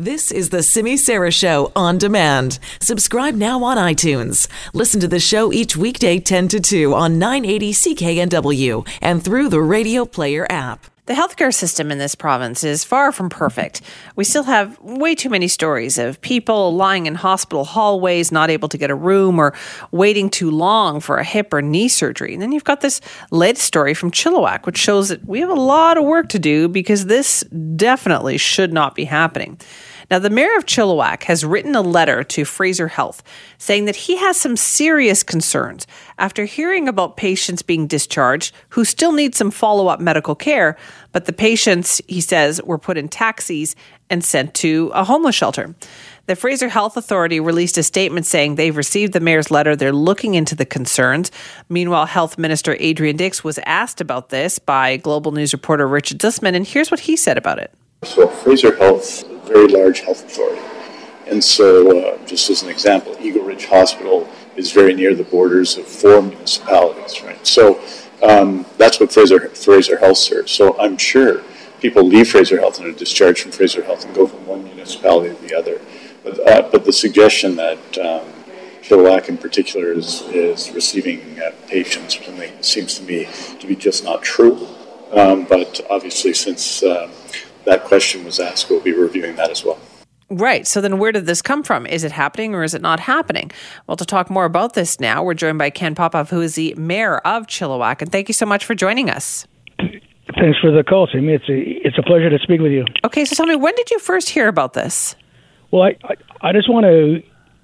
This is the Simi Sara Show on demand. Subscribe now on iTunes. Listen to the show each weekday 10 to 2 on 980 CKNW and through the Radio Player app. The healthcare system in this province is far from perfect. We still have way too many stories of people lying in hospital hallways, not able to get a room, or waiting too long for a hip or knee surgery. And then you've got this latest story from Chilliwack, which shows that we have a lot of work to do because this definitely should not be happening. Now, the mayor of Chilliwack has written a letter to Fraser Health saying that he has some serious concerns after hearing about patients being discharged who still need some follow up medical care, but the patients, he says, were put in taxis and sent to a homeless shelter. The Fraser Health Authority released a statement saying they've received the mayor's letter. They're looking into the concerns. Meanwhile, Health Minister Adrian Dix was asked about this by Global News reporter Richard Zussman, and here's what he said about it. So, Fraser Health very large health authority. And so, uh, just as an example, Eagle Ridge Hospital is very near the borders of four municipalities, right? So um, that's what Fraser, Fraser Health serves. So I'm sure people leave Fraser Health and are discharged from Fraser Health and go from one municipality to the other. But, uh, but the suggestion that um, Chilliwack in particular is, is receiving uh, patients seems to me to be just not true. Um, but obviously, since uh, that question was asked, we'll be reviewing that as well. Right. So then where did this come from? Is it happening or is it not happening? Well, to talk more about this now, we're joined by Ken Popove, who is the mayor of Chilliwack. And thank you so much for joining us. Thanks for the call, Timmy. It's a, it's a pleasure to speak with you. Okay, so tell me, when did you first hear about this? Well, I, I, I just want to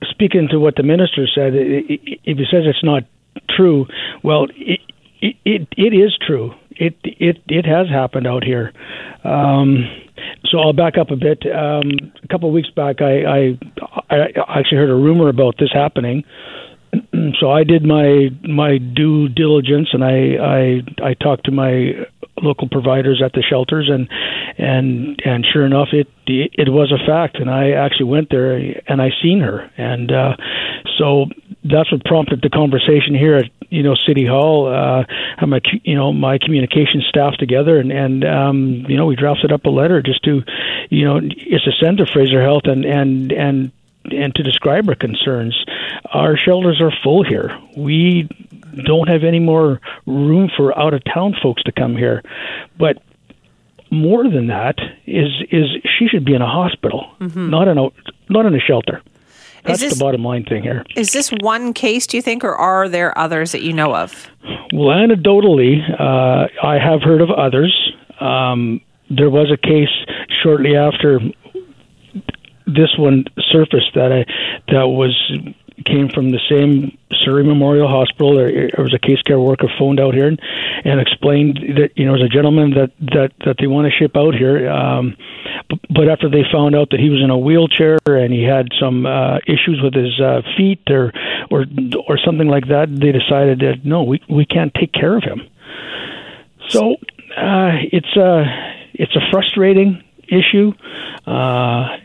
speak into what the minister said. If he says it's not true, well, it, it, it is true. It, it, it has happened out here. Um, so I'll back up a bit. Um, a couple of weeks back, I, I, I actually heard a rumor about this happening. so I did my my due diligence, and I I, I talked to my local providers at the shelters, and and and sure enough, it it was a fact, and I actually went there and I seen her, and uh, so that's what prompted the conversation here at you know City Hall. Uh, have my you know my communication staff together, and and um, you know we drafted up a letter just to you know it's to send to Fraser Health and and and and to describe our concerns. Our shelters are full here. We don't have any more room for out of town folks to come here, but more than that is is she should be in a hospital, mm-hmm. not in a not in a shelter. That's this, the bottom line thing here. Is this one case, do you think, or are there others that you know of? Well, anecdotally, uh, I have heard of others. Um, there was a case shortly after this one surfaced that I that was came from the same Surrey Memorial Hospital. There, there was a case care worker phoned out here and, and explained that you know, as a gentleman that that that they want to ship out here. Um, but after they found out that he was in a wheelchair and he had some uh, issues with his uh, feet or or or something like that, they decided that no, we we can't take care of him. So uh, it's a it's a frustrating issue. Uh,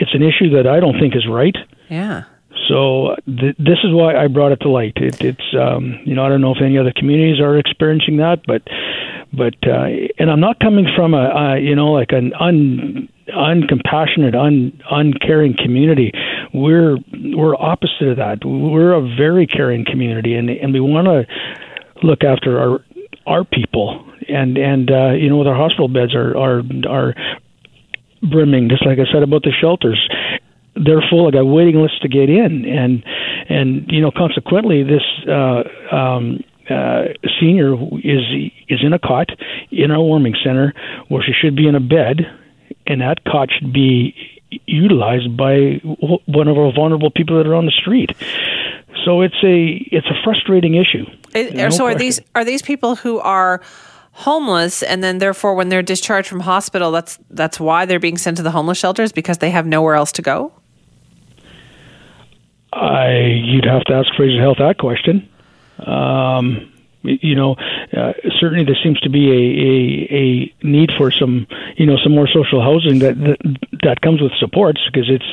it's an issue that I don't think is right. Yeah. So th- this is why I brought it to light. It, it's um, you know I don't know if any other communities are experiencing that, but but uh, and I'm not coming from a, a you know like an un uncompassionate, un uncaring community. We're we're opposite of that. We're a very caring community, and and we want to look after our our people. And and uh, you know, with our hospital beds are are are brimming, just like I said about the shelters they're full. I got waiting lists to get in, and and you know, consequently, this uh, um, uh, senior is is in a cot in our warming center where she should be in a bed, and that cot should be utilized by one of our vulnerable people that are on the street. So it's a it's a frustrating issue. It, no so question. are these are these people who are homeless and then therefore when they're discharged from hospital that's that's why they're being sent to the homeless shelters because they have nowhere else to go? I you'd have to ask Fraser Health that question. Um, you know, uh, certainly there seems to be a, a, a need for some, you know, some more social housing that, that that comes with supports because it's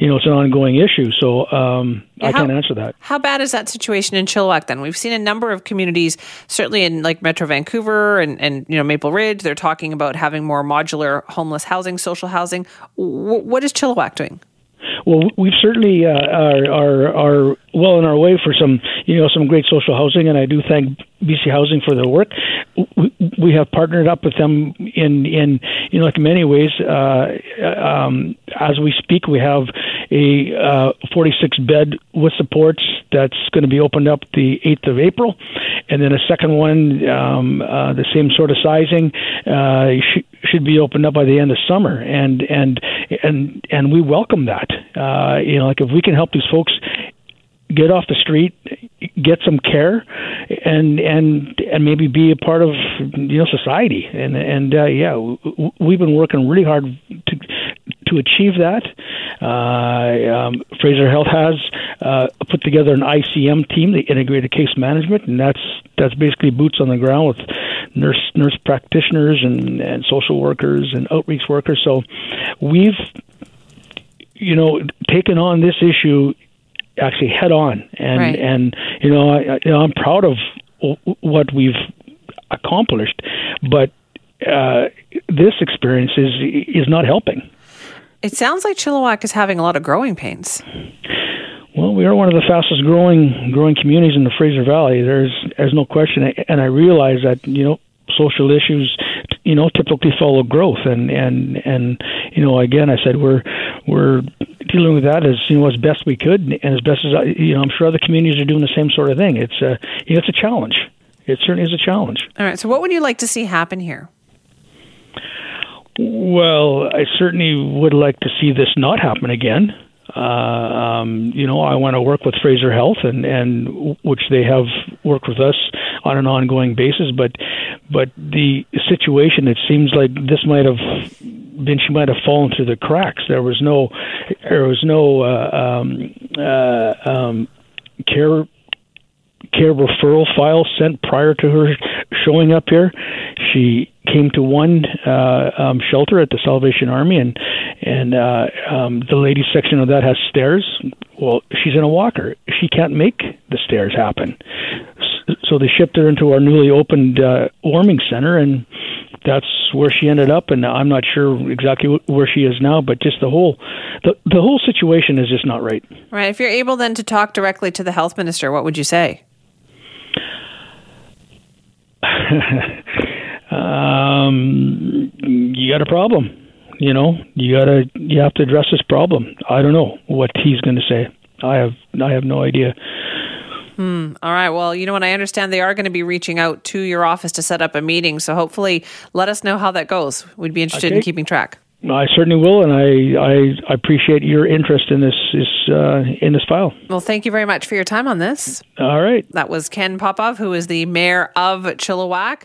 you know it's an ongoing issue. So um, yeah, I can't answer that. How bad is that situation in Chilliwack? Then we've seen a number of communities, certainly in like Metro Vancouver and and you know Maple Ridge. They're talking about having more modular homeless housing, social housing. W- what is Chilliwack doing? Well, we've certainly uh, are, are are well on our way for some you know some great social housing, and I do thank BC Housing for their work. We, we have partnered up with them in in you know like many ways. Uh, um, as we speak, we have a uh, 46 bed with supports that's going to be opened up the 8th of April, and then a second one, um, uh, the same sort of sizing, uh, should be opened up by the end of summer, and and and and we welcome that. Uh, you know, like if we can help these folks get off the street, get some care, and and and maybe be a part of you know society. And and uh, yeah, we've been working really hard to to achieve that. Uh, um, Fraser Health has uh, put together an ICM team, the Integrated Case Management, and that's that's basically boots on the ground with nurse nurse practitioners and and social workers and outreach workers. So we've you know taken on this issue actually head on, and right. and you know, I, you know I'm proud of what we've accomplished, but uh, this experience is is not helping. It sounds like Chilliwack is having a lot of growing pains. Well, we are one of the fastest growing growing communities in the Fraser Valley. There's there's no question, and I realize that you know social issues you know typically follow growth and and and you know again I said we're we're dealing with that as you know as best we could, and as best as I, you know, I'm sure other communities are doing the same sort of thing. It's a you know, it's a challenge. It certainly is a challenge. All right. So, what would you like to see happen here? Well, I certainly would like to see this not happen again. Uh, um, you know, I want to work with Fraser Health, and and which they have worked with us on an ongoing basis. But but the situation, it seems like this might have been she might have fallen through the cracks. There was no, there was no uh, um, uh, um, care care referral file sent prior to her showing up here. She came to one uh, um, shelter at the Salvation Army, and and uh, um, the ladies section of that has stairs. Well, she's in a walker. She can't make the stairs happen. So they shipped her into our newly opened uh, warming center, and that's where she ended up, and I'm not sure exactly where she is now. But just the whole the the whole situation is just not right. Right. If you're able then to talk directly to the health minister, what would you say? um, you got a problem. You know, you gotta you have to address this problem. I don't know what he's going to say. I have I have no idea. Hmm. All right. Well, you know what? I understand they are going to be reaching out to your office to set up a meeting. So hopefully, let us know how that goes. We'd be interested okay. in keeping track. I certainly will, and I, I, appreciate your interest in this, this uh, in this file. Well, thank you very much for your time on this. All right. That was Ken Popove, who is the mayor of Chilliwack.